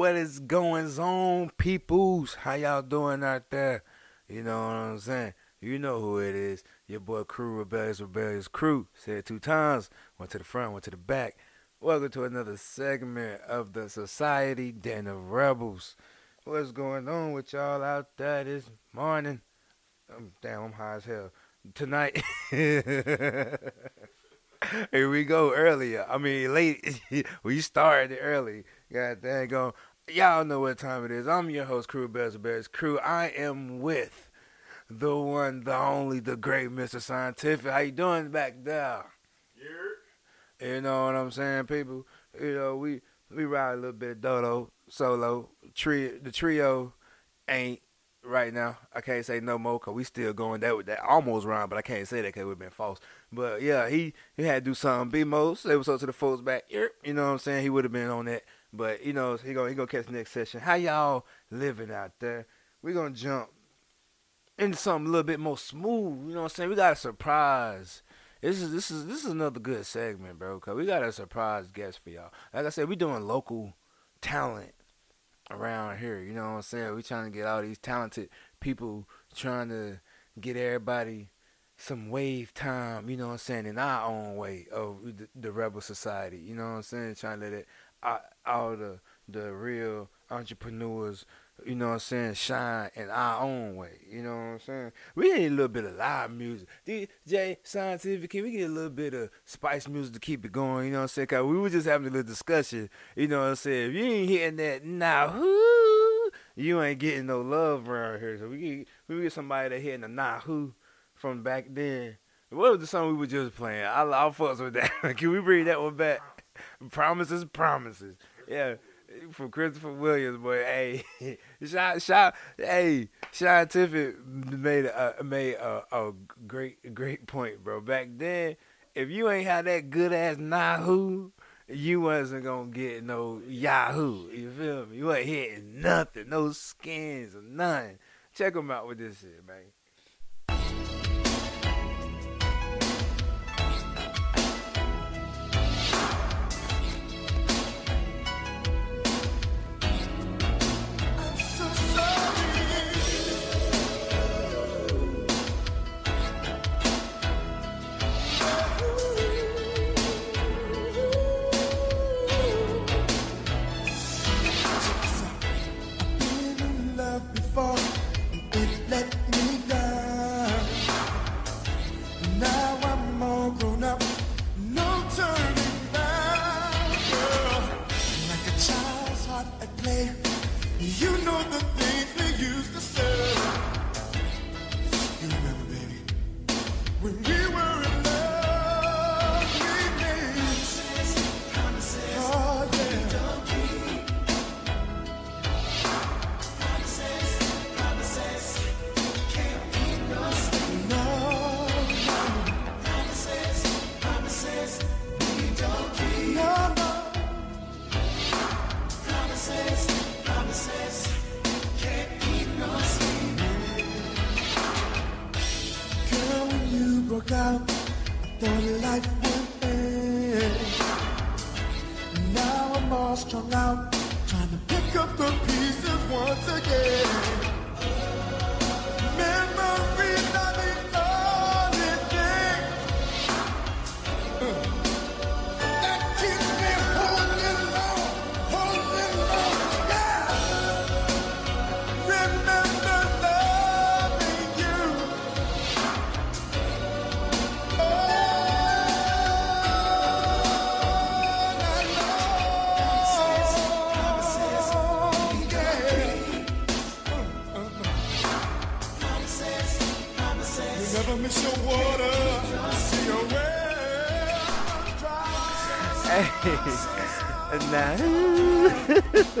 what is going on, peoples? How y'all doing out there? You know what I'm saying? You know who it is. Your boy Cru, Rebelous Rebelous Cru. Said it two times. Went to the front, went to the back. Welcome to another segment of the Society Den of Rebels. What's going on with y'all out there this morning? Um, damn, I'm high as hell. Tonight. Here we go earlier. I mean, late. we started early. God dang go. Y'all know what time it is. I'm your host, Cru Bears Bears Cru. I am with the one, the only, the great Mr. Scientific. How you doing back there? You know what I'm saying, people? You know, we we ride a little bit of Dodo solo. Trio, the trio ain't right now. I can't say no more because we still going that with that almost rhyme, but I can't say that because it would have been false. But yeah, he he had to do something. B Mo say what's up to the folks back here. You know what I'm saying? He would have been on that. But you know, he gonna he gonna catch the next session. How y'all living out there? we gonna jump into something a little bit more smooth. You know what I'm saying? We got a surprise. This is this is this is another good segment, bro. Cause we got a surprise guest for y'all. Like I said, we doing local talent around here. You know what I'm saying? We trying to get all these talented people, trying to get everybody some wave time. You know what I'm saying? In our own way of the, the rebel society. You know what I'm saying? Trying to let it all, the the real entrepreneurs you know what I'm saying, shine in our own way. You know what I'm saying? We need a little bit of live music. DJ Scientific, can we get a little bit of spice music to keep it going? You know what I'm saying? Cause we were just having a little discussion. You know what I'm saying? If you ain't hitting that nah who, you ain't getting no love around here. So we get we get somebody that hitting the nah who from back then. What was the song we were just playing? I I'll fuss with that. can we bring that one back? Promises, promises. Yeah from Christopher Williams, boy. Hey, shout, shout, hey, scientific made a made a, a great great point, bro. Back then, if you ain't had that good ass Yahoo, you wasn't gonna get no Yahoo. You feel me? You ain't hitting nothing, no skins or nothing. Check them out with this shit, man.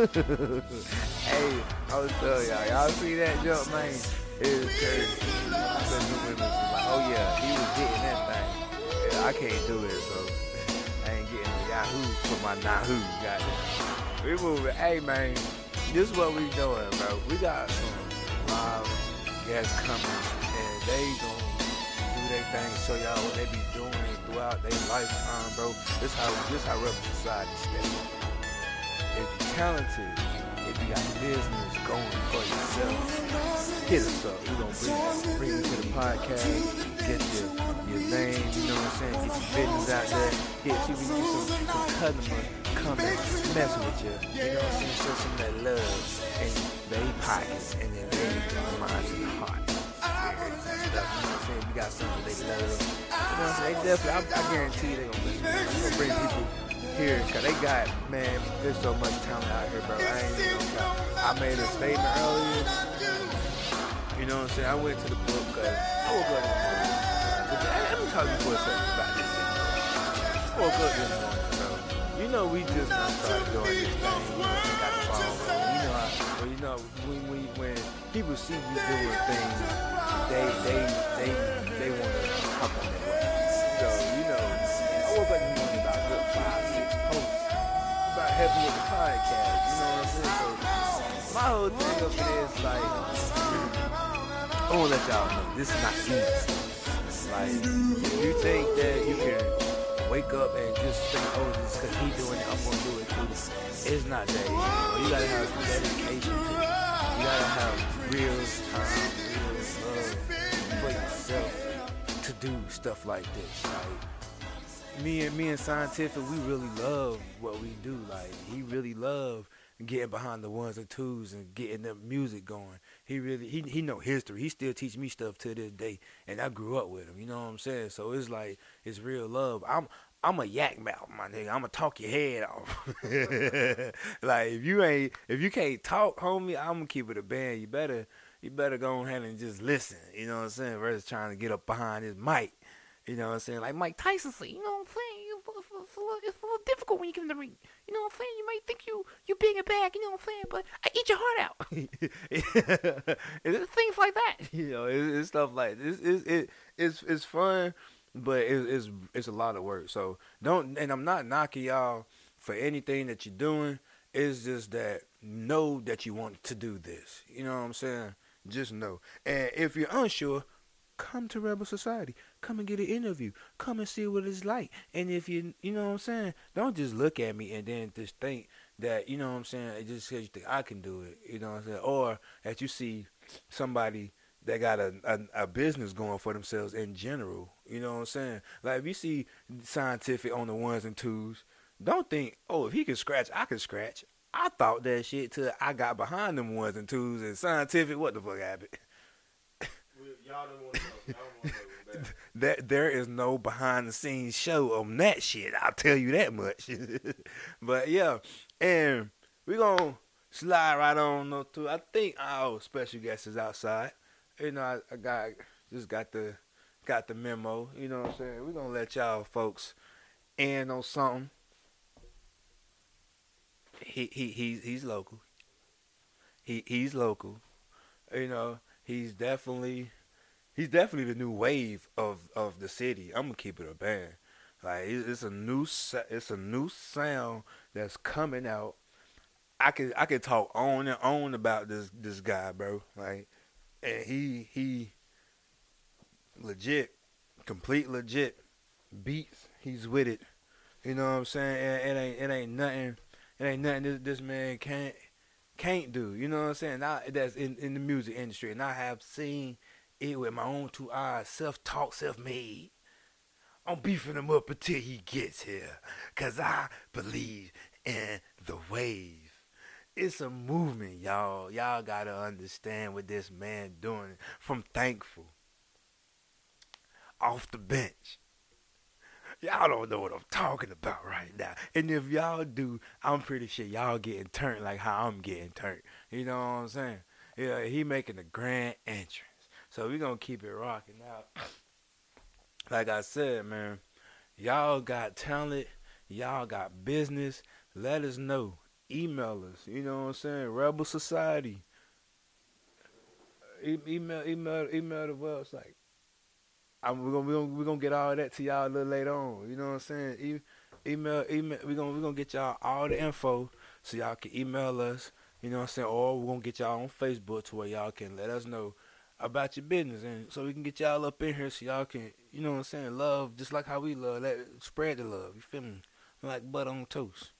hey, I was telling y'all, y'all see that jump, man? It crazy. like, oh yeah, he was getting that thing. Yeah, I can't do it, so I ain't getting the Yahoo for my Nahoo, goddamn. We moving. Hey, man, this is what we doing, bro. We got some live guests coming, and they do their thing, show y'all what they be doing throughout their lifetime, bro. This how this how Rebel Society stay if talented, you got business going for yourself, hit us up. We're gonna bring, bring you to the podcast, get your your name, you know what I'm saying, get your business out there. Hit see we get some, some customer come and mess with you. You know what I'm saying? Show some that love in their pockets and then their minds and hearts. You know what I'm saying? You got something they love. You know what I'm saying? They definitely, I, I guarantee they gonna listen. I'm gonna bring people here because they got, man, there's so much talent out here, bro. I ain't even gonna I made a statement earlier. You know what I'm saying? I went to the book because I woke up this morning. Let me talk to you for a second about this. I woke up this morning, so you know we just started doing this thing. You know, we got the ball rolling. You know how, well, you know, when, when, when people see you doing things, they, they, they, they want to hop on that way. So, you know, I woke up five, six posts about helping with the podcast. You know what I'm saying? So my whole thing up there is like, I want to let y'all know this is not easy. Like, if you think that you can wake up and just think, oh, this is because he doing it, I'm to do it too. It's not that easy. You gotta have dedication to it. You gotta have real time, real love for yourself to do stuff like this. Like, me and me and scientific, we really love what we do. Like he really love getting behind the ones and twos and getting the music going. He really he he know history. He still teach me stuff to this day, and I grew up with him. You know what I'm saying? So it's like it's real love. I'm I'm a yak mouth, my nigga. I'm gonna talk your head off. like if you ain't if you can't talk, homie, I'm gonna keep it a band. You better you better go ahead and just listen. You know what I'm saying? Versus trying to get up behind his mic. You know what I'm saying? Like Mike Tyson said, you know what I'm saying? It's, a little, it's a little difficult when you get in the ring. You know what I'm saying? You might think you you big and bad, you know what I'm saying? But I eat your heart out. things like that. You know, it's, it's stuff like this. It's, it, it's it's fun, but it, it's it's a lot of work. So don't. And I'm not knocking y'all for anything that you're doing. It's just that know that you want to do this. You know what I'm saying? Just know. And if you're unsure, come to Rebel Society. Come and get an interview. Come and see what it's like. And if you, you know what I'm saying, don't just look at me and then just think that, you know what I'm saying, just because you think I can do it. You know what I'm saying? Or that you see somebody that got a, a, a business going for themselves in general. You know what I'm saying? Like if you see scientific on the ones and twos, don't think, oh, if he can scratch, I can scratch. I thought that shit till I got behind them ones and twos and scientific. What the fuck happened? To to that there is no behind the scenes show on that shit. I'll tell you that much. but yeah, and we gonna slide right on though too. I think our special guest is outside. You know, I, I got just got the got the memo. You know what I'm saying? We're gonna let y'all folks in on something. He he he's he's local. He he's local. You know, he's definitely he's definitely the new wave of of the city. I'm gonna keep it a band. Like it's a new it's a new sound that's coming out. I could I could talk on and on about this this guy, bro. Like, and he he legit, complete legit beats. He's with it. You know what I'm saying? It, it ain't it ain't nothing. It ain't nothing this, this man can't can't do. You know what I'm saying? I, that's in in the music industry, and I have seen it with my own two eyes, self taught, self made. I'm beefing him up until he gets here. Cause I believe in the wave. It's a movement, y'all. Y'all gotta understand what this man doing from thankful. Off the bench. Y'all don't know what I'm talking about right now. And if y'all do, I'm pretty sure y'all getting turned like how I'm getting turned. You know what I'm saying? Yeah, he making a grand entrance. So we gonna keep it rocking now. Like I said, man, y'all got talent, y'all got business. Let us know. Email us. You know what I'm saying? Rebel Society. E- email, email, email the website. I'm, we're gonna we're gonna we're gonna get all that to y'all a little later on. You know what I'm saying? E- email, email. We're gonna we're gonna get y'all all the info so y'all can email us. You know what I'm saying? Or we're gonna get y'all on Facebook to where y'all can let us know about your business and so we can get y'all up in here so y'all can, you know what I'm saying, love just like how we love. Let spread the love. You feel me? Like butter on toast.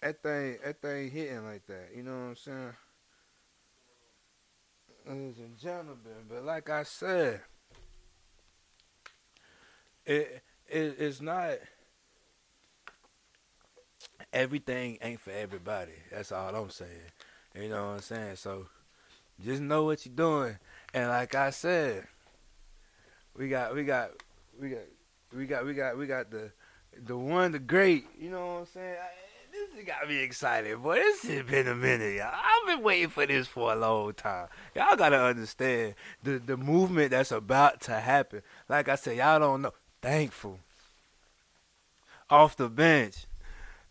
that thing that thing hitting like that. You know what I'm saying? Ladies and gentlemen, but like I said, it it it's not everything ain't for everybody. That's all I'm saying. You know what I'm saying? So just know what you're doing. And like I said, we got we got we got we got we got we got the the one the great, you know what I'm saying? I, this got me excited, boy. This has been a minute, y'all. I've been waiting for this for a long time. Y'all gotta understand the the movement that's about to happen. Like I said, y'all don't know. Thankful. Off the bench.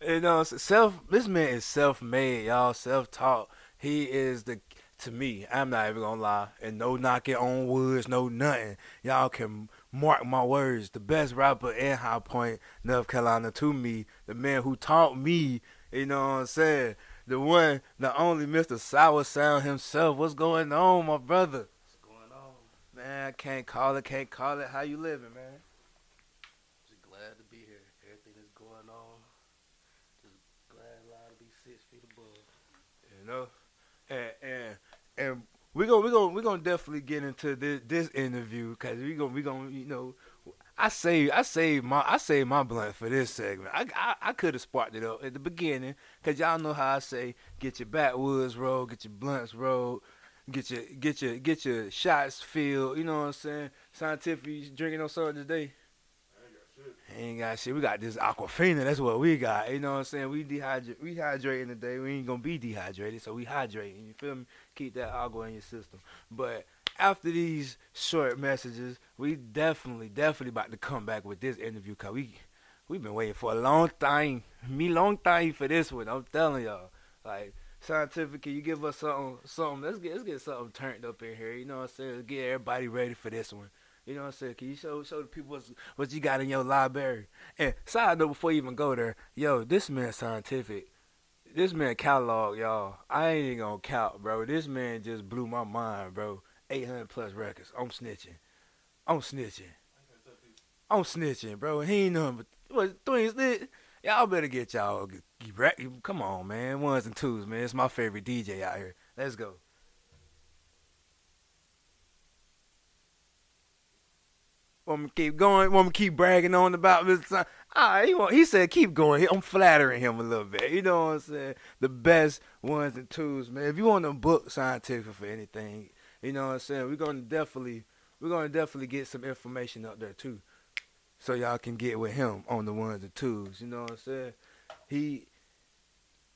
You know, self. This man is self-made, y'all. Self-taught. He is the. To me, I'm not even gonna lie, and no knocking on woods, no nothing. Y'all can mark my words. The best rapper in High Point, North Carolina, to me, the man who taught me. You know what I'm saying? The one, the only Mr. Sour Sound himself. What's going on, my brother? What's going on? Man, I can't call it, can't call it. How you living, man? Just glad to be here. Everything that's going on. Just glad to be six feet above. You know, and and and we gonna we gonna we gonna definitely get into this this interview because we're gonna we gonna you know. I say I saved my I saved my blunt for this segment. I I, I could have sparked it up at the beginning because y'all know how I say get your backwoods rolled, get your blunts rolled, get your get your get your shots filled. You know what I'm saying? Scientific, drinking no soda today? I. Ain't got shit. We got this Aquafina. That's what we got. You know what I'm saying? We dehydrate. We hydrating today. We ain't gonna be dehydrated, so we hydrating. You feel me? Keep that aqua in your system. But after these short messages, we definitely, definitely about to come back with this interview. Cause we we've been waiting for a long time. Me long time for this one. I'm telling y'all. Like scientific, can you give us something? Something. Let's get let's get something turned up in here. You know what I'm saying? Let's get everybody ready for this one. You know what I'm saying? Can you show show the people what's, what you got in your library? And side note, before you even go there, yo, this man scientific, this man catalog, y'all. I ain't even gonna count, bro. This man just blew my mind, bro. 800 plus records. I'm snitching. I'm snitching. I'm snitching, bro. He ain't nothing but what twins did. Y'all better get y'all. Come on, man. Ones and twos, man. It's my favorite DJ out here. Let's go. Want me to keep going? Want me to keep bragging on about this? Son? Ah, he want, he said keep going. I'm flattering him a little bit. You know what I'm saying? The best ones and twos, man. If you want to book scientific for anything, you know what I'm saying? We're gonna definitely we're gonna definitely get some information up there too. So y'all can get with him on the ones and twos. You know what I'm saying? He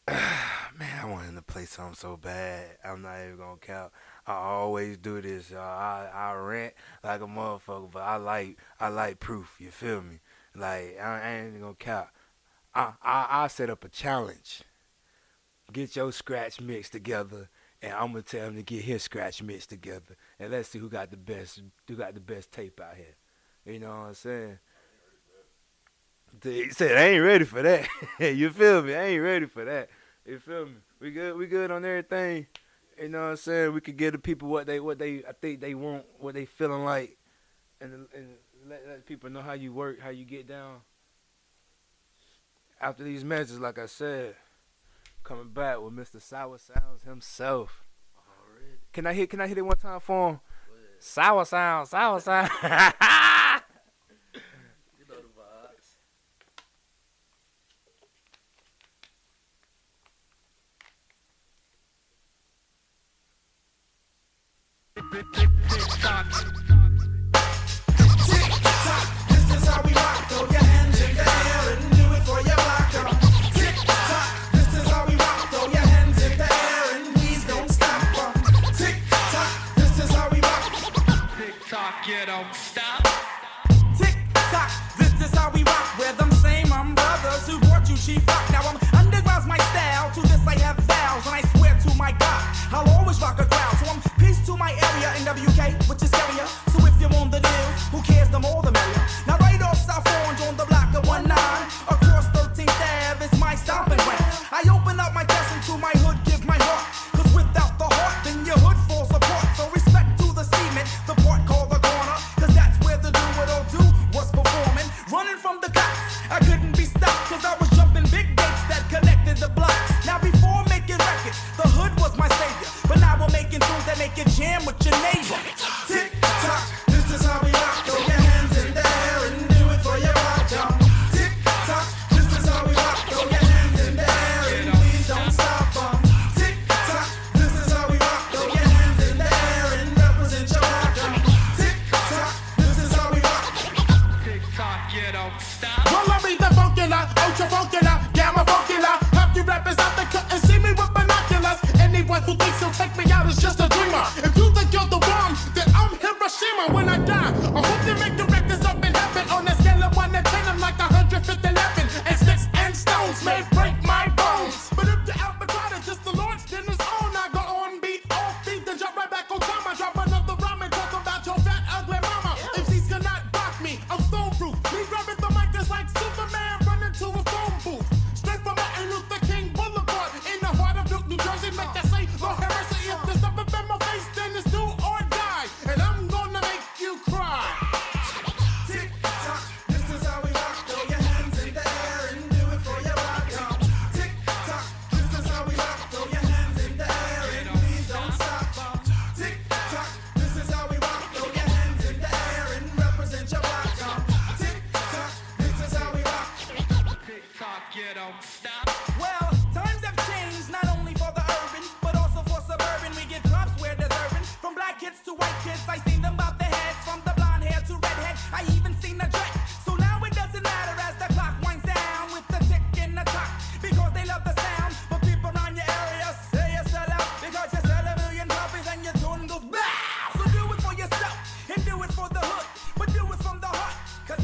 man, I want him to play something so bad. I'm not even gonna count. I always do this. Uh, I I rant like a motherfucker, but I like I like proof. You feel me? Like I, I ain't gonna count. I, I I set up a challenge. Get your scratch mix together, and I'm gonna tell him to get his scratch mix together, and let's see who got the best who got the best tape out here. You know what I'm saying? He said, I ain't ready for that. you feel me? I ain't ready for that. You feel me? We good? We good on everything? You know what I'm saying? We could give the people what they what they I think they want, what they feeling like, and and let, let people know how you work, how you get down. After these messages, like I said, coming back with Mr. SourSoundz himself. Already. Can I hit? Can I hit it one time for him? Sour Sound, Sour Sound.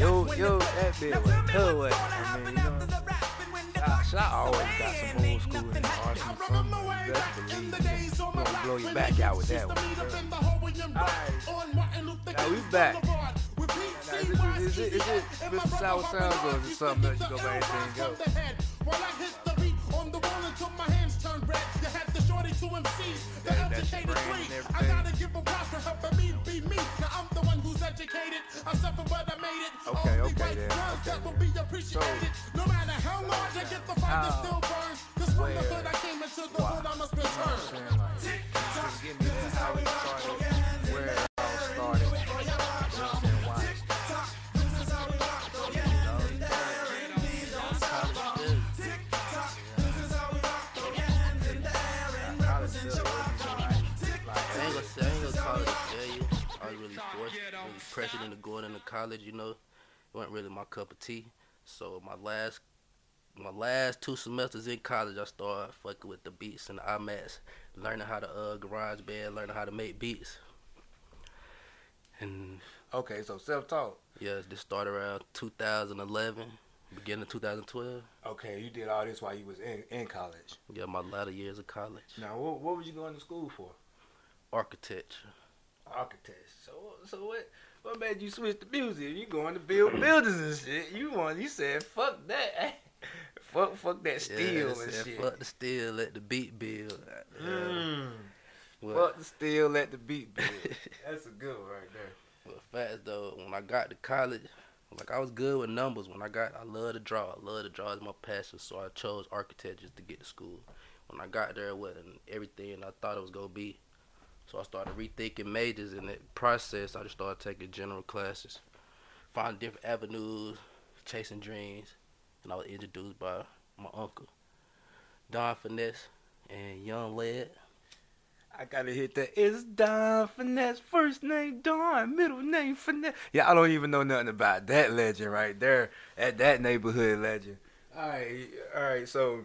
did what could what. I mean, you know. I, I always got some old school in the arsenal. You best believe you gonna blow your back out with that one. Alright. Now we back. Now, is, it, is, it, is it Mr. SourSoundz or is it something else you go by anything else? Two MCs, the That- educated three. I gotta give a props for helping me be me. Now I'm the one who's educated. I suffer, but I made it. Okay, Only okay right then, okay that will be appreciated. no matter how large I get, the fire How, still burns. Cause from the hood I came into the why? hood I must You know what I'm return. saying? Like, just give how it started, pressured into going into college, you know. It wasn't really my cup of tea. So my last my last two semesters in college I started fucking with the beats and the iMacs, learning how to uh GarageBand, learning how to make beats. And Okay, so self-taught. yeah, this started around 2011, beginning of 2012. Okay, you did all this while you was in, in college. Yeah, my latter years of college. Now, what, what was you going to school for? Architecture. Architect. So, so what? What made you switch to music? You going to build buildings and shit? You want? You said fuck that. fuck, fuck that steel yeah, and said, shit. Fuck the steel, let the beat build. Yeah. Mm. Well, Fuck the steel, let the beat build. That's a good one right there. But fast though, when I got to college, like I was good with numbers. When I got, I love to draw. I love to draw is my passion. So I chose architecture to get to school. When I got there, it wasn't everything I thought it was gonna be. So I started rethinking majors. In that process, I just started taking general classes, finding different avenues, chasing dreams, and I was introduced by my uncle, Don Finesse, and Young Led. I gotta hit that. It's Don Finesse. First name Don, middle name Finesse. Yeah, I don't even know nothing about that legend right there. At that neighborhood legend. All right, all right. So,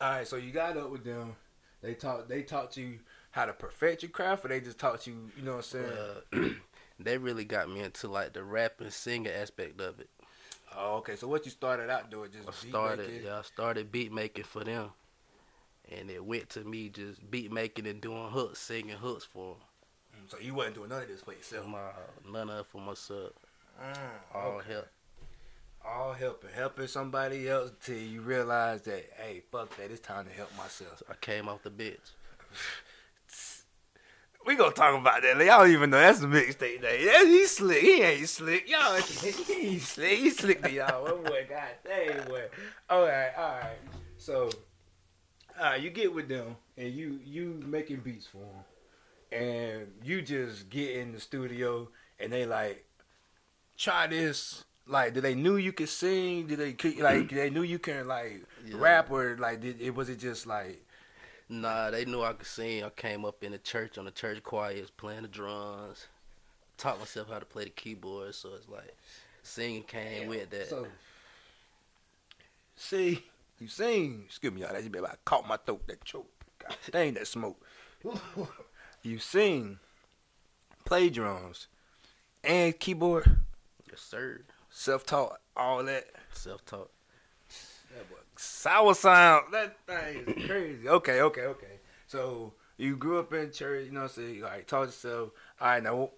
all right. So you got up with them. They taught. They talked to you how to perfect your craft, or they just taught you. You know what I'm saying? Uh, they really got me into like the rap and singing aspect of it. oh, okay. So what you started out doing? Just I started, yeah, I started beat making for them, and it went to me just beat making and doing hooks, singing hooks for Mm, So you wasn't doing none of this for yourself. them. My none of it for myself. Mm, All okay. help. all helping, helping somebody else till you realize that, hey, fuck that, it's time to help myself. So I came off the bitch. We gonna talk about that. Y'all don't even know that's the mixtape name. Yeah, He's slick. He ain't slick. Y'all, he slick. He slick to y'all. Oh boy, god dang boy. All right, all right. So, right, you get with them and you you making beats for them, and you just get in the studio and they like try this. Like, did they knew you could sing? Did they like they knew you can like Yeah. rap or like did it was it just like Nah, they knew I could sing. I came up in the church on the church choirs, playing the drums, taught myself how to play the keyboard. So it's like singing came with that. So, see, you sing. Excuse me, y'all. That just be about caught my throat. That choke. God dang, that smoke. you sing, play drums, and keyboard, yes, sir. self-taught, all that. Self-taught. That boy, sour sound. That thing is crazy. Okay, okay, okay. So you grew up in church. You know, what I'm saying, like taught yourself. All right, now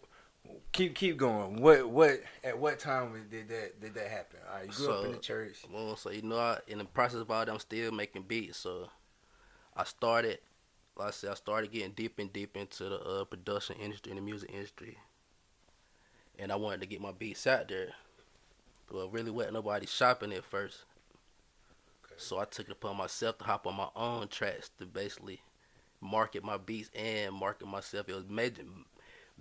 keep keep going. What what at what time did that did that happen? All right, you grew up in the church. Well, so you know, I, in the process of all that, I'm still making beats. So I started, like I said, I started getting deep and deep into the uh, production industry and the music industry, and I wanted to get my beats out there. But really, wasn't nobody shopping at first. So I took it upon myself to hop on my own tracks to basically market my beats and market myself. It was major,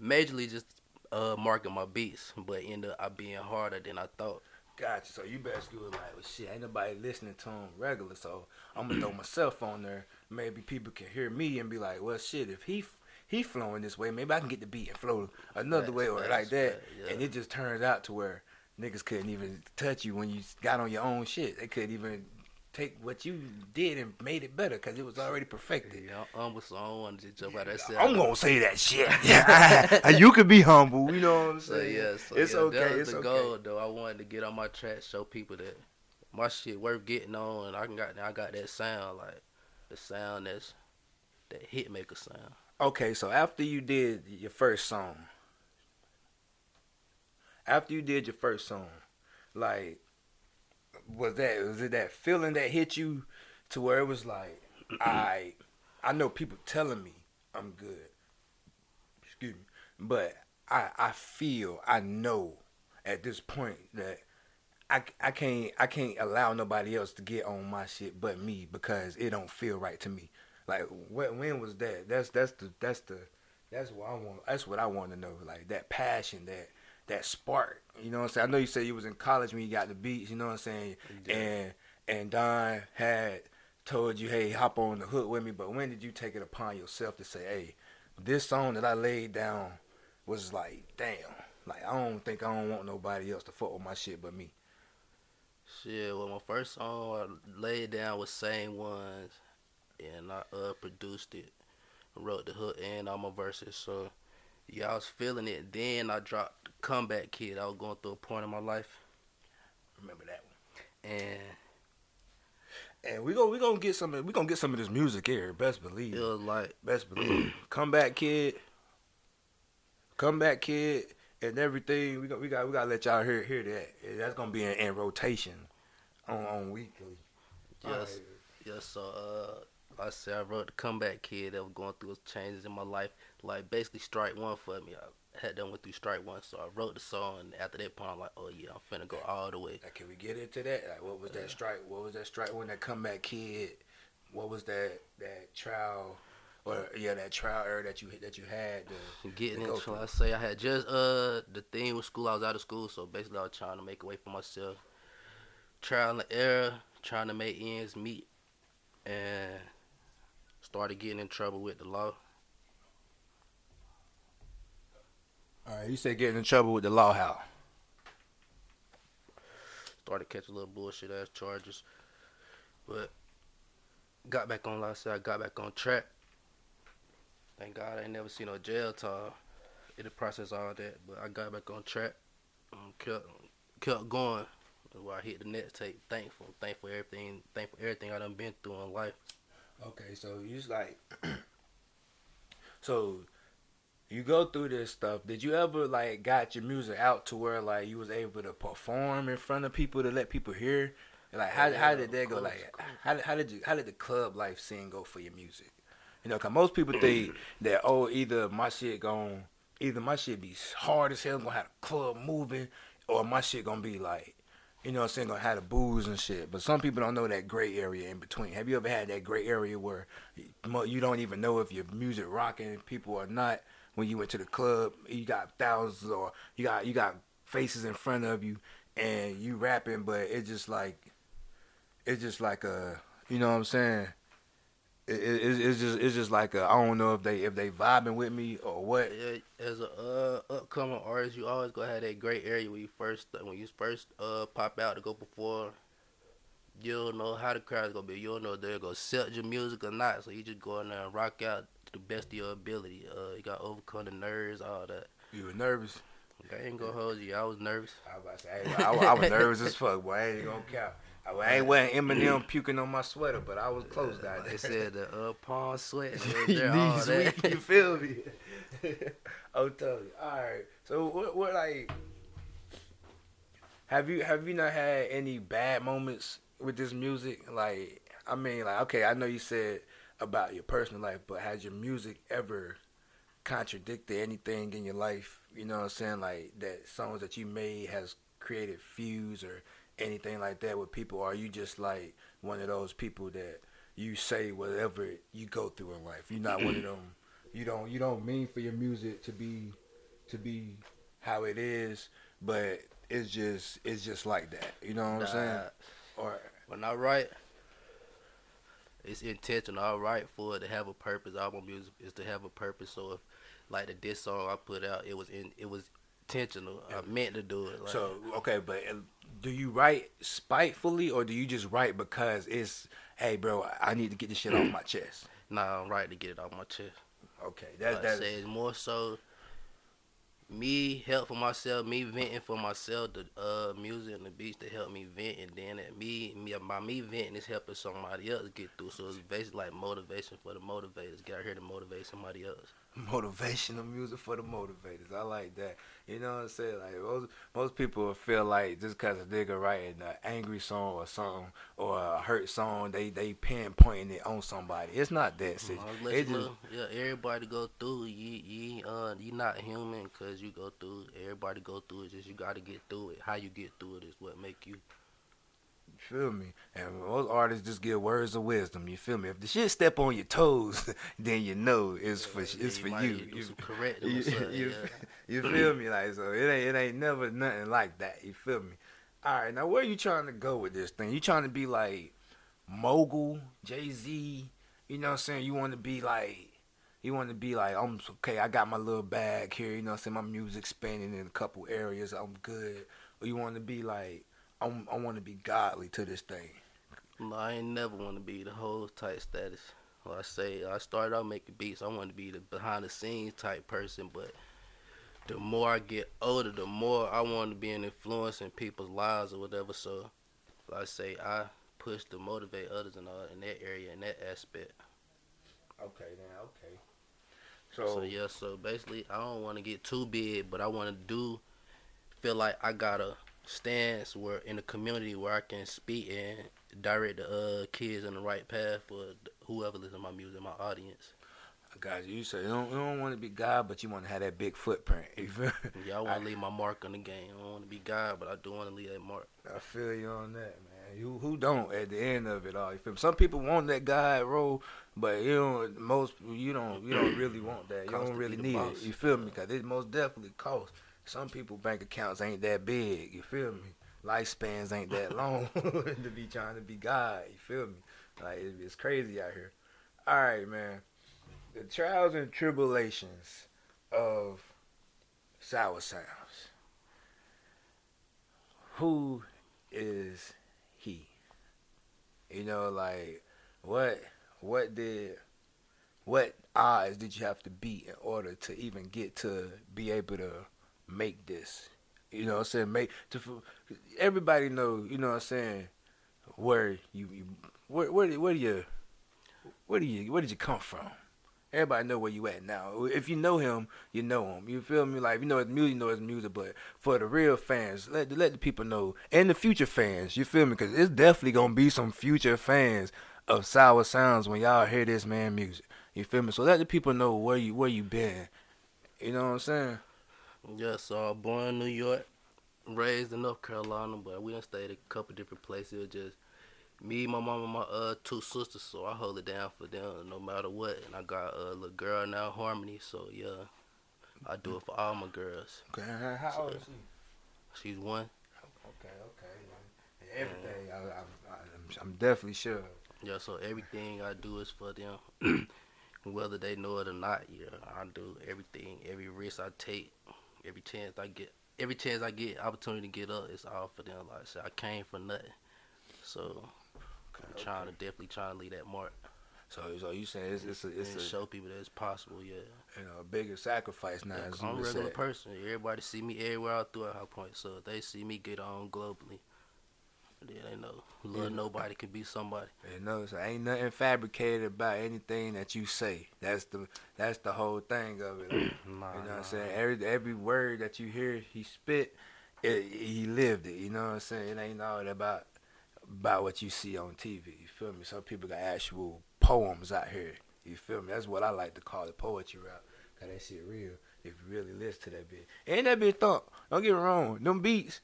majorly just uh, market my beats, but ended up being harder than I thought. Gotcha. So you basically was like, well, shit, ain't nobody listening to him regular, so I'm gonna throw myself on there. Maybe people can hear me and be like, well, shit, if he he flowing this way, maybe I can get the beat and flow another Facts, way or like that. facts, yeah. And it just turns out to where niggas couldn't even touch you when you got on your own shit. They couldn't even take what you did and made it better because it was already perfected. Yeah, I'm humble, so I don't want to jump out that shit. I'm gonna say that shit. Yeah, you could be humble, you know what I'm So saying? yeah, so it's yeah, okay. That was It's the okay. goal, though. I wanted to get on my track, show people that my shit worth getting on, and I can got I got that sound like the sound that's that hit maker sound. Okay, so after you did your first song, after you did your first song, like, was that was it that feeling that hit you to where it was like, I, I know people telling me I'm good, excuse me, but I I feel I know at this point that I, I can't I can't allow nobody else to get on my shit but me because it don't feel right to me. Like when when was that? That's that's the that's the that's what I want. That's what I want to know. Like that passion, that that spark. You know what I'm saying? I know you said you was in college when you got the beats. You know what I'm saying? And and Don had told you, hey, hop on the hook with me. But when did you take it upon yourself to say, hey, this song that I laid down was like, damn. Like I don't think I don't want nobody else to fuck with my shit but me. Shit, well, my first song I laid down was Same Ones, and I uh produced it, wrote the hook and all my verses. So yeah, I was feeling it. Then I dropped Comeback Kid. I was going through a point in my life, Remember that one. and And we gonna we gonna get some of we gonna get some of this music here. Best believe. it was like Best believe. Come back, kid. Come back, kid, and everything. We got we got we gotta let y'all hear hear that. That's gonna be in, in rotation on on weekly. Yes. Yeah, so uh I said I wrote the comeback kid that was going through those changes in my life. Like basically strike one for me. I had done went through strike one, so I wrote the song and after that point I'm like, Oh yeah, I'm finna go all the way. Like, can we get into that? Like, what was that strike? What was that strike when that comeback kid? What was that that trial? Or yeah, that trial error that you that you had. To, Getting to into? I say I had just uh the thing with school, I was out of school, so basically I was trying to make a way for myself. Trial and error, trying to make ends meet and started getting in trouble with the law. All right, you said getting in trouble with the law. How? started catching little bullshit ass charges. But got back on like I said, I got back on track. Thank God I ain't never seen no jail time in the process of all that. But I got back on track. Um, kept kept going. That's why I hit the next tape. Thankful. Thankful for everything thankful for everything I done been through in life. Okay, so you just like so you go through this stuff. Did you ever like got your music out to where like you was able to perform in front of people to let people hear? Like how how did that go? Like how did how did you how did the club life scene go for your music? You know, cause most people think that oh either my shit gon' either my shit be hard as hell gonna have the club moving, or my shit gonna be like you know what I'm saying, gonna have the booze and shit. But some people don't know that gray area in between. Have you ever had that gray area where you don't even know if your music rocking people or not? When you went to the club, you got thousands or you got you got faces in front of you, and you rapping, but it's just like it's just like a you know what I'm saying. It, it, it's- just it's just like I don't know if they if they vibing with me or what. As a uh, upcoming artist, you always gonna have that great area when you first when you first uh pop out to go perform. You don't know how the crowd's gonna be. You don't know if they're gonna accept your music or not. So you just go in there and rock out to the best of your ability. Uh, you got to overcome the nerves, all that. You were nervous. I ain't gonna hold you. I was nervous. I was, about to say, I, I, I was nervous as fuck, boy. I ain't gonna count. I, I ain't wearing Eminem puking on my sweater, but I was close, guys. They said the uh, palm sweat. and Knees there, all weak, that. you feel me? oh, totally. All right. So what? What like? Have you have you not had any bad moments with this music? Like, I mean, like, okay, I know you said about your personal life, but has your music ever contradicted anything in your life? You know what I'm saying? Like that songs that you made has created feuds or anything like that with people? Or are you just like one of those people that you say whatever you go through in life? You're not one of them. You don't you don't mean for your music to be to be how it is, but it's just it's just like that. You know what I'm saying? Nah, Or When I write, it's intentional. I write for it to have a purpose. All my music is to have a purpose. So if like the diss song I put out, it was in it was intentional. I meant to do it. Like, so okay, but uh, do you write spitefully or do you just write because it's hey bro I need to get this shit off my chest? Nah, I'm right to get it off my chest. Okay, that Like that's it's more so me help for myself, me venting for myself, the uh music and the beats to help me vent, and then at me, me by me venting is helping somebody else get through. So it's basically like motivation for the motivators. Get out here to motivate somebody else. Motivational music for the motivators. I like that. You know what I'm saying? Like most most people feel like just cause a nigga writing an angry song or something or a hurt song, they they pinpointing it on somebody. It's not that shit. It just- know, yeah, everybody go through. You, you, uh, you not human because you go through. Everybody go through it. Just you got to get through it. How you get through it is what make you. You feel me? And most artists just give words of wisdom. You feel me? If the shit step on your toes, then you know it's for Yeah, it's for you. do You- some correcting or you, you, yeah. you feel me? Like so, it ain't it ain't never nothing like that. You feel me? All right, now where you trying to go with this thing? You trying to be like mogul, Jay Z? You know what I'm saying? You want to be like. You want to be like, I'm okay. I got my little bag here. You know what I'm saying? My music spinning in a couple areas. I'm good. Or you want to be like, I'm, I want to be godly to this thing. No, I ain't never want to be the whole type status. Like I say, I started out making beats. I want to be the behind the scenes type person, but the more I get older, the more I want to be an influence in people's lives or whatever. So, like I say, I push to motivate others in, uh, in that area, in that aspect. Okay, then okay. So, yeah, so basically, I don't want to get too big, but I want to do feel like I got a stance where in the community where I can speak and direct the uh, kids in the right path for whoever listens to my music, my audience. I got you. You say you don't, you don't want to be God, but you want to have that big footprint. You feel? Yeah, I want to leave my mark on the game. I don't want to be God, but I do want to leave that mark. I feel you on that, man. You who don't at the end of it all. You feel me? Some people want that God role, but you don't. Most you don't. You don't really want that. You don't really need it. You feel me? Because it most definitely costs. Some people bank accounts ain't that big. You feel me? Lifespans ain't that long to be trying to be God. You feel me? Like it- it's crazy out here. All right, man. The trials and tribulations of SourSoundz. Who is he? You know, like what what did what odds did you have to beat in order to even get to be able to make this? You know what I'm saying? Make to everybody know, you know what I'm saying, where you, you where where where do you where do you where did you come from? Everybody know where you at now. If you know him, you know him. You feel me? Like you know his music, you know his music. But for the real fans, let let the people know, and the future fans, you feel me? Because it's definitely gonna be some future fans of SourSoundz when y'all hear this man music. You feel me? So let the people know where you where you been. You know what I'm saying? Yeah, so born in New York, raised in North Carolina, but we done stayed a couple different places. It was just me, my mom, and my uh two sisters, so I hold it down for them no matter what. And I got a little girl now, Harmony, so yeah, I do it for all my girls. Okay. How old is he? She's one. Okay. Okay. Everything. I, I, I'm, I'm definitely sure. Yeah, so everything I do is for them. Whether they know it or not, yeah, I do everything. Every risk I take, every chance I get, every chance I get, opportunity to get up, it's all for them. Like I said, I came for nothing. So I'm trying to definitely trying to leave that mark So, so you saying it's it's a, it's a show people that it's possible. Yeah, you know a bigger sacrifice now. as I'm a regular say. person. Everybody see me everywhere out throughout High Point, so if they see me get on globally. Then they know, little Yeah. nobody can be somebody. You know, so ain't nothing fabricated about anything that you say. That's the that's the whole thing of it. you know Nah, what nah. I'm saying? Every every word that you hear he spit, it, he lived it. You know what I'm saying? It ain't all about about what you see on TV. You feel me? Some people got actual poems out here. You feel me? That's what I like to call the poetry rap. Cause that shit real. If you really listen to that bit, and that bit thump. Don't get me wrong. Them beats.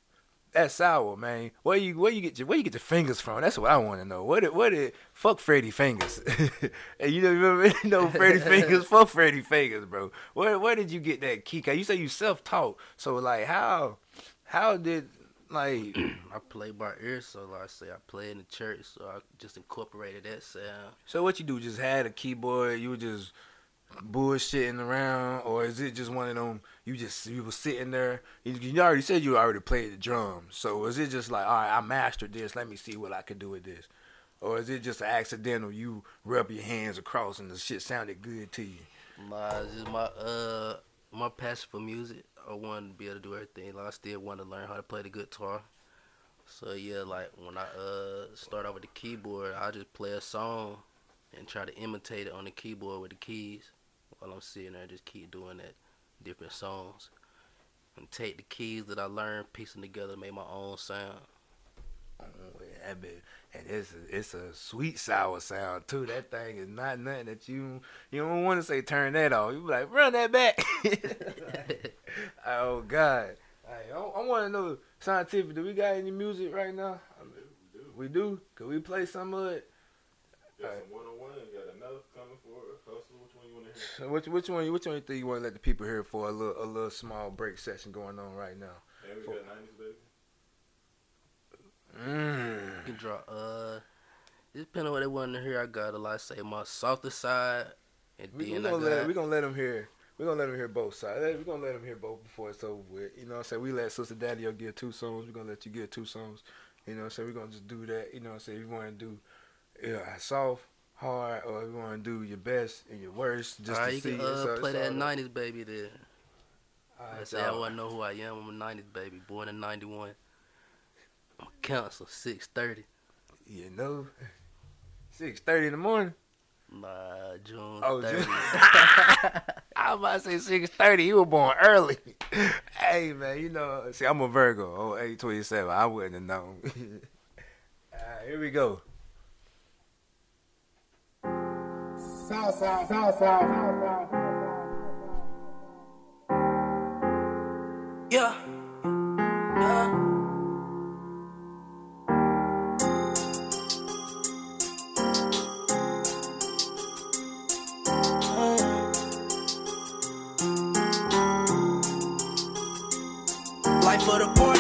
That's sour, man. Where you where you get your where you get your fingers from? That's what I want to know. What did what did fuck Freddy fingers? and you know you remember you know Freddy fingers? Fuck Freddy fingers, bro. Where where did you get that key? 'Cause you say you self taught. So like how how did like I play by ear, so like I say, I play in the church, so I just incorporated that sound. so what you do? Just had a keyboard? You would just bullshitting around, or is it just one of them? You just you was sitting there. You, already said you already played the drums, so is it just like, all right, I mastered this. Let me see what I can do with this, or is it just accidental? You rub your hands across and the shit sounded good to you. It's just my uh my passion for music. I wanted to be able to do everything. Like I still want to learn how to play the guitar. So yeah, like when I uh start off with the keyboard, I just play a song and try to imitate it on the keyboard with the keys while I'm sitting there. Just keep doing that, different songs, and take the keys that I learned, piece them together, make my own sound. Oh, yeah, that bit, and it's a, it's a sweet sour sound too. That thing is not nothing that you you don't want to say turn that off. You be like run that back. oh God, hey, I, I want to know scientific. Do we got any music right now? I mean, we do. Could we play some of it? Got Alright. some one on one. Got another coming for a hustle. Which one you want to hear? So which which one which one you think you want to let the people hear for a little a little small break session going on right now? And we got nineties baby. Mm. You can draw uh. It depends on what they want to hear. I got a lot say my softer side, and We, we gonna I let got we gonna let them hear. We gonna let them hear both sides. We gonna let them hear both before it's over with. You know what I'm saying? We let Sister Daddy give two songs. We gonna let you give two songs. You know what I'm saying? We gonna just do that. You know what I'm saying? If you wanna do yeah, soft, hard, or if you wanna do your best and your worst, just to you see. can uh, all- play that all- '90s baby there. I say I want to know who I am. I'm a '90s baby, born in '91. I'm a council, 6:30. You know, six thirty in the morning. Nah, June Oh, 30. June. I was about to say six thirty. You were born early. hey man, you know, see, I'm a Virgo. Oh, 827. I wouldn't have known. Alright, here we go. Yeah. Yeah. Life for the party,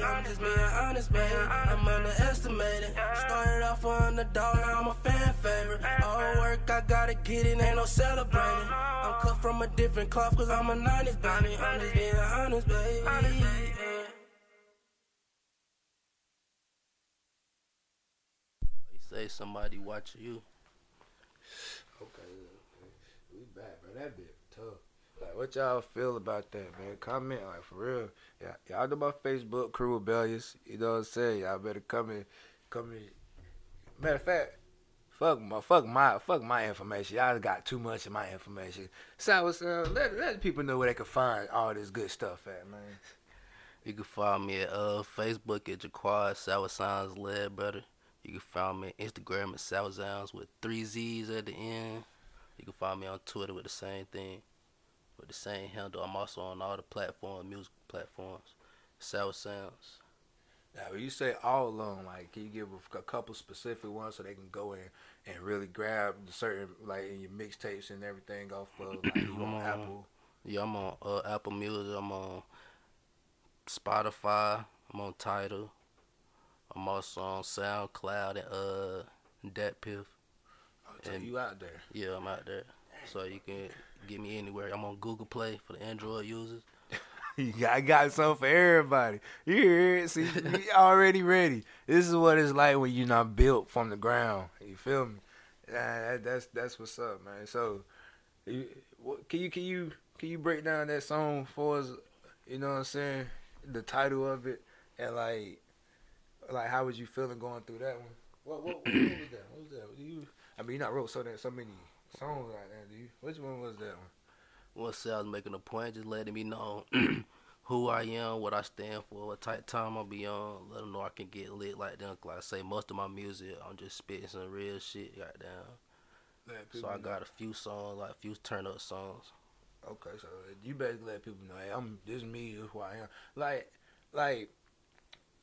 90s baby. I'm just being honest, baby. I'm underestimated. Started off for underdog, now I'm a fan favorite. All work, I gotta get it, ain't no celebrating. I'm cut from a different cloth, cause I'm a 90s baby. I'm just being honest, baby. Say somebody watching you. Okay, we back, bro. That bit tough. What y'all feel about that, man? Comment, like, for real. Yeah, y'all know my Facebook, Cru Rebelous. You know what I'm saying? Y'all better come in, come in, Matter of fact, fuck my fuck my fuck my information. Y'all got too much of my information. Sour Sound, let let people know where they can find all this good stuff at, man. You can find me at uh Facebook at Jaquad Sour Sounds Led Brother. You can find me on Instagram at SourSoundz with three Z's at the end. You can find me on Twitter with the same thing, with the same handle. I'm also on all the platforms, music platforms. SourSoundz. Now, when you say all along, like, can you give a, a couple specific ones so they can go in and really grab the certain, like, in your mixtapes and everything off of, like, you on. Apple? Yeah, I'm on uh, Apple Music. I'm on Spotify. I'm on Tidal. I'm also on SoundCloud and uh DatPiff. Oh, so And- you out there. Yeah, I'm out there. So you can get me anywhere. I'm on Google Play for the Android users. You got, I got something for everybody. You hear it? See, you already ready. This is what it's like when you're not built from the ground. You feel me? Nah, that, that's that's what's up, man. So, what, can you can you can you break down that song for us? You know what I'm saying? The title of it and like like how was you feeling going through that one? What what, what, was that? What was that? You? I mean, you not wrote so that so many songs like that. Do you? Which one was that one? Once I was making a point, just letting me know who I am, what I stand for, what type of time I'll be on. Let them know I can get lit like them. Like I say, most of my music, I'm just spitting some real shit right down. So I know. got a few songs, like a few turn up songs. Okay, so you basically let people know, hey, I'm this is me, this is who I am. Like, like,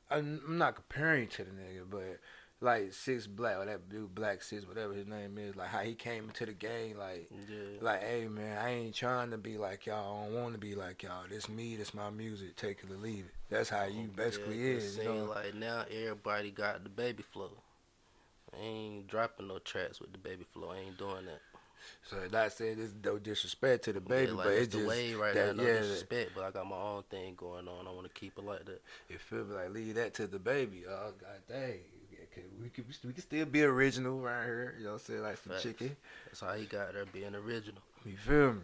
I'm not comparing to the nigga, but like Six Black or that dude Black Six, whatever his name is, like how he came into the game, like, Yeah. like, hey man, I ain't trying to be like y'all. I don't want to be like y'all. This me, this my music. Take it or leave it. That's how you basically yeah, is. You know? like now everybody got DaBaby flow. I ain't dropping no tracks with DaBaby flow. I ain't doing that. So not saying this no disrespect to DaBaby, yeah, like but it's it's the just way right that, now. No yeah, disrespect, but I got my own thing going on. I want to keep it like that. It feel me like leave that to DaBaby. Oh god dang. 'Cause We can we can still be original around here. You know what I'm saying? Like some Facts. chicken. That's how he got there being original. You feel me?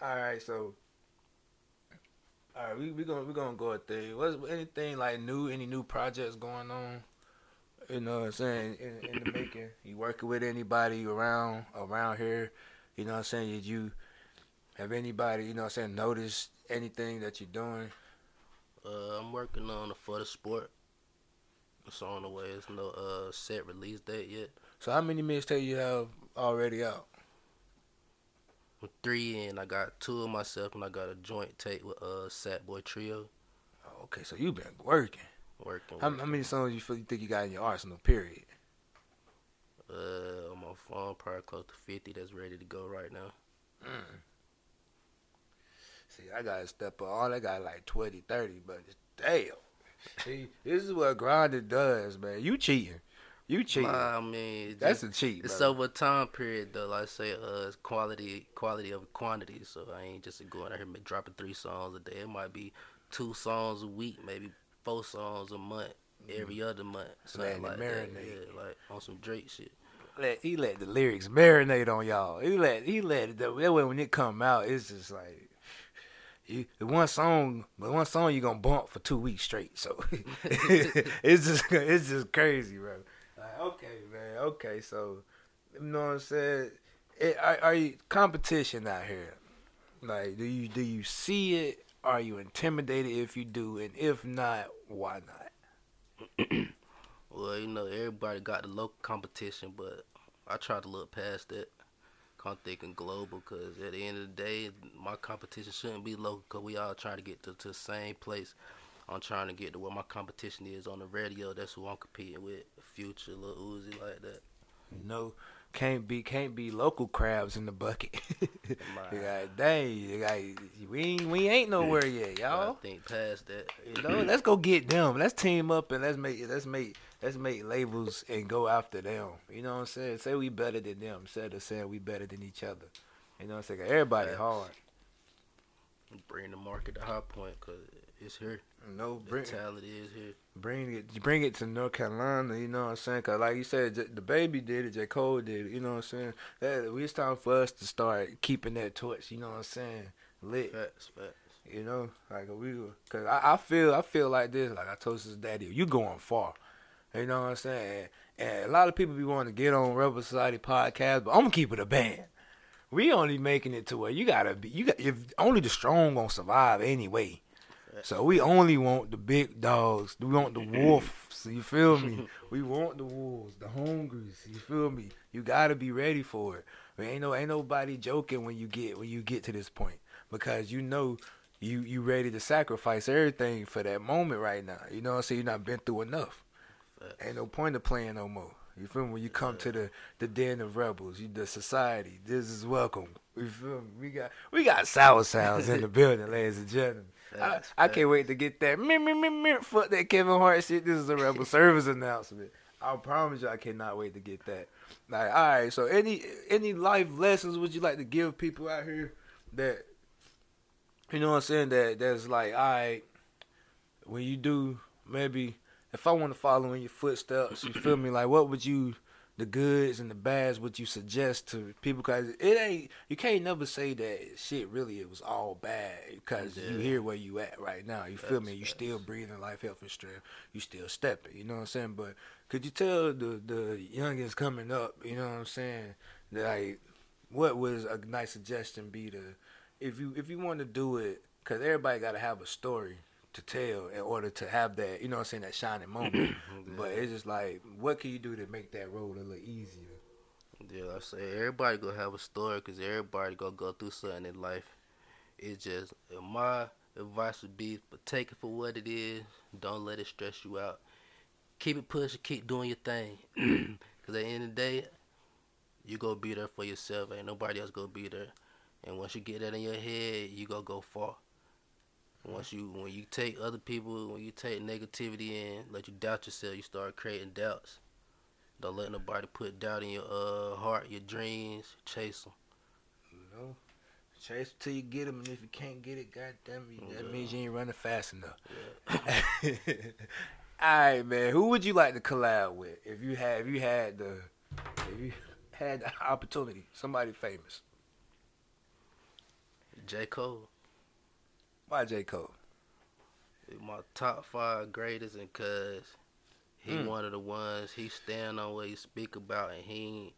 All right, so all right, we we gonna we gonna go with there. What's anything like new? Any new projects going on? You know what I'm saying? In, in the making, you working with anybody around around here? You know what I'm saying? Did you have anybody? You know what I'm saying? Notice anything that you're doing? Uh, I'm working on it for the sport. It's on the way. There's no uh set release date yet. So how many mixtapes you have already out? I'm three in. I got two of myself, and I got a joint tape with uh Sat Boy Trio. Oh, okay, so you've been working. Working. How, working. how many songs you feel you think you got in your arsenal? Period. Uh, on my phone, probably close to 50 that's ready to go right now. See, I gotta step up. All I got like 20, 30, but it's, damn. See, this is what grinding does, man. You cheating. You cheating. I mean, That's just- a cheat. It's over a time period though. Like I say, uh, quality, quality of quantity. So I ain't just going out here dropping three songs a day. It might be two songs a week, maybe four songs a month, every other month. Something like that. Yeah, like on some Drake shit. let he let the lyrics marinate on y'all. He let he let it that way when it come out, it's just like you the one song, but one song you gonna bump for two weeks straight. So it's just it's just crazy, bro. Like, okay, man. Okay, so you know what I'm saying. It, are, are you competition out here? Like, do you do you see it? Are you intimidated if you do, and if not, why not? Well, you know, everybody got the local competition, but I try to look past that. I'm thinking global, cause at the end of the day, my competition shouldn't be local, cause we all trying to get to, to the same place. I'm trying to get to where my competition is on the radio. That's who I'm competing with. Future, Lil Uzi, like that. You know, can't be can't be local crabs in the bucket. Got dang, like, we ain't, we ain't nowhere yet, y'all. think past that. You know, let's go get them. Let's team up and let's make let's make let's make labels and go after them. You know what I'm saying? Say we better than them instead of saying we better than each other. You know what I'm saying? Everybody hard. Bring the market to high point, cause it's here. No, bring talent is here. bring it bring it to North Carolina. You know what I'm saying? Cause like you said, J- DaBaby did it. J Cole did it. You know what I'm saying? That it's time for us to start keeping that torch. You know what I'm saying? Lit. Facts, facts. You know, like we, cause I, I feel, I feel like this. Like I told his daddy, you going far. You know what I'm saying? And a lot of people be wanting to get on Rebel Society podcast, but I'm gonna keep it a band. We only making it to where you gotta be. You got if only the strong gonna survive anyway. So we only want the big dogs. We want the mm-hmm. wolves. You feel me? we want the wolves, the hungries. You feel me? You gotta be ready for it. There ain't no ain't nobody joking when you get when you get to this point because you know you you ready to sacrifice everything for that moment right now. You know what I'm saying? You not been through enough. Ain't no point of playing no more. You feel me? When you come to the the den of rebels, you the society. This is welcome. You feel me? We got we got SourSoundz in the building, ladies and gentlemen. I, Facts, I can't wait to get that. Me, me, me, me, fuck that Kevin Hart shit. This is a rebel service announcement. I promise you, I cannot wait to get that. Like, all right. So, any any life lessons would you like to give people out here that you know what I'm saying? That that's like, all right, when you do maybe if I want to follow in your footsteps, you feel me? Like, what would you, the goods and the bads, would you suggest to people? Because it ain't, you can't never say that shit really it was all bad because you Yeah. hear where you at right now. You feel me? You still breathing life, health, and strength. You still stepping. You know what I'm saying? But could you tell the the youngins coming up? You know what I'm saying? That like, what was a nice suggestion be to, if you if you want to do it, because everybody got to have a story to tell in order to have that, you know what I'm saying, that shining moment. But it's just like, what can you do to make that road a little easier? Yeah, I say everybody gonna have a story because everybody gonna go through something in life. It's just my advice would be, but take it for what it is. Don't let it stress you out. Keep it pushing. Keep doing your thing. Cause at the end of the day, you gonna be there for yourself. Ain't nobody else gonna be there. And once you get that in your head, you gonna go far. Once you when you take other people, when you take negativity in, let you doubt yourself, you start creating doubts. Don't let nobody put doubt in your uh heart, your dreams. Chase them. You know? Chase till you get them, and if you can't get it, goddamn it, that Yeah. means you ain't running fast enough. All right, man. Who would you like to collab with if you had if you had the if you had the opportunity? Somebody famous. J. Cole, Why J Cole? my top five greatest, and cause he Mm. one of the ones he stand on what he speak about, and he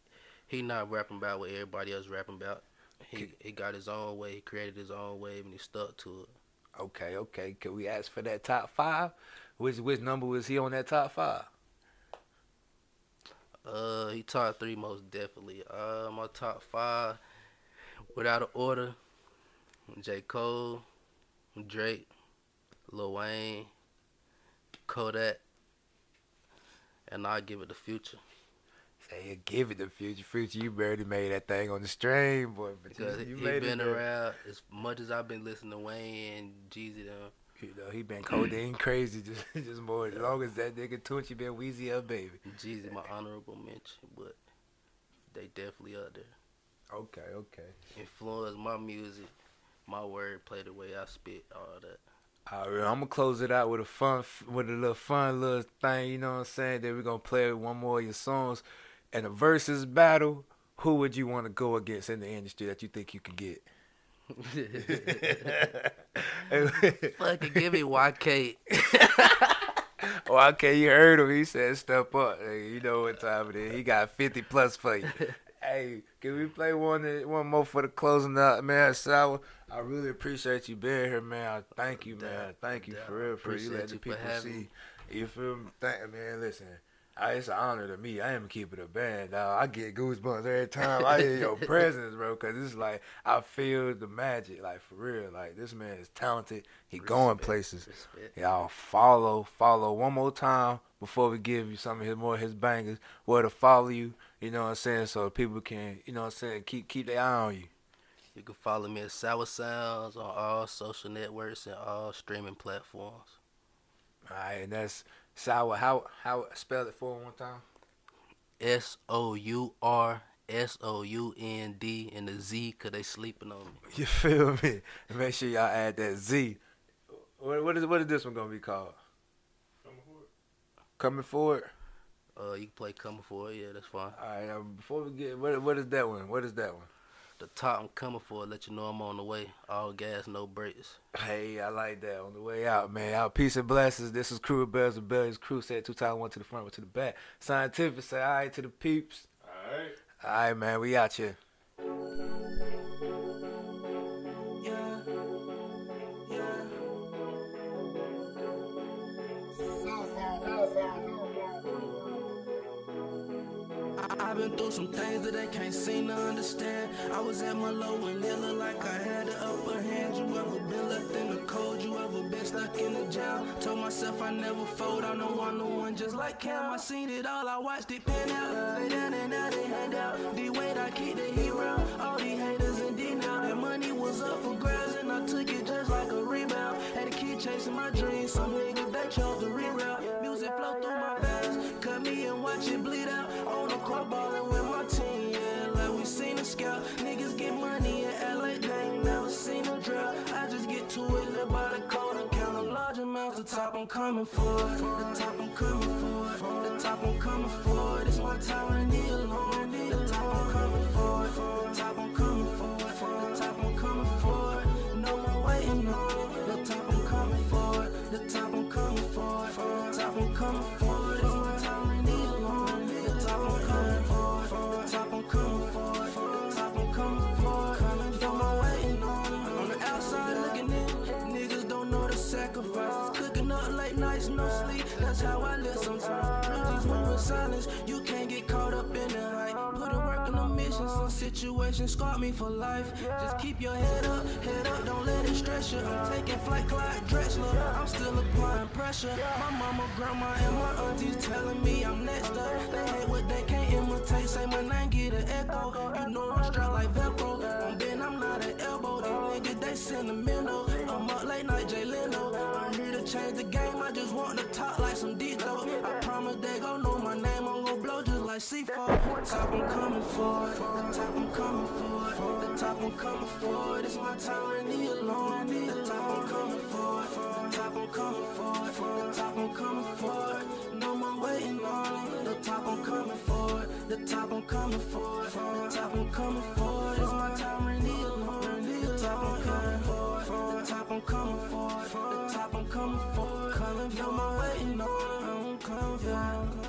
he not rapping about what everybody else rapping about. He he got his own way. He created his own wave, and he stuck to it. Okay, okay. Can we ask for that top five? Which which number was he on that top five? Uh, he top three most definitely. Uh, my top five, without an order, J. Cole, Drake, Lil Wayne, Kodak, and I give it the future Say you give it the future, future. You barely made that thing on the string, boy. Because you, you he made been around as much as I've been listening to Wayne and Jeezy. Them, You know, he been codeine crazy just just more as long as that nigga Tunechi been Weezy up, baby. Jeezy my honorable mention, but they definitely up there. Okay, okay. Influence my music, my word play, the way I spit, all that. All right, I'm gonna close it out with a fun, with a little fun little thing. You know what I'm saying? Then we're gonna play one more of your songs. And a versus battle. Who would you want to go against in the industry that you think you can get? Fucking give me YK. okay, you heard him. He said, "Step up." Hey, you know what time it is. He got 50 plus for you. Hey, can we play one one more for the closing up, man? Sour. I really appreciate you being here, man. I thank you, man. Thank you for real, for you for people see. me. You feel me? Thank man. Listen. I, it's an honor to me. I am keeping a band, dog. I get goosebumps every time I hear your presence, bro. Cause it's like I feel the magic, like for real. Like this man is talented. He going places. respect. Y'all follow, follow one more time before we give you some of his more of his bangers. Where to follow you, you know what I'm saying, so people can, you know what I'm saying, keep keep their eye on you. You can follow me at SourSoundz on all social networks and all streaming platforms. All right, and that's sour. How how spell it for one time? S O U R S O U N D and the Z because they sleeping on me. You feel me? Make sure y'all add that Z. What what is what is this one gonna be called? Coming forward. Coming forward. Uh, you can play Coming For It. Yeah, that's fine. All right. Um, before we get what what is that one? What is that one? The top I'm coming for, let you know I'm on the way. All gas, no brakes. Hey, I like that. On the way out, man. Out. Peace and blessings. This is Cru of Bells and Bells. Cru said two times, one to the front, one to the back. Scientific say all right to the peeps. Alright. All right, man. We out here. Some things that they can't seem to understand. I was at my low and it looked like I had the upper hand. You ever been left in the cold? You ever been stuck in the jail? Told myself I never fold. I know I'm the one just like Cam. I seen it all. I watched it pan out. Stay down and now they hand out. D Wade, I keep the hero. All these haters in D now. That money was up for grabs and I took it just like a rebound. Had to keep chasing my dreams. Some niggas they chose to reroute. Music flow through my veins. Watch it bleed out. On the court ballin' with my team. Yeah, like we seen the scout. Niggas get money in LA. They ain't never seen a drought. I just get to it, live by the code and count a large amounts. The top I'm coming for. The top I'm coming for. The top I'm coming for. This my time I need alone. The top I'm coming for. The top I'm coming for. Situations scarred me for life. Just keep your head up, head up. Don't let it stress you. I'm taking flight, Clyde Drexler. I'm still applying pressure. My mama, grandma, and my aunties telling me I'm next up. They hate what they can't imitate. Say my name, get an echo. You know I'm strapped like Velcro. I'm bent, I'm not an elbow. These niggas, they sentimental. I'm up late night, Jay Leno. I'm here to change the game. I just want to talk like some. Like C4. The top I'm coming for. The top I'm coming for. The top I'm coming for. This my time, I need alone. The top I'm coming for. The top I'm coming for. The top I'm coming for. No more waiting on. The top I'm coming for. The top I'm coming for. The top I'm coming for. This my time, I need alone. The top I'm coming for. The top I'm coming for. The top I'm coming for. No more waiting on. I'm coming for.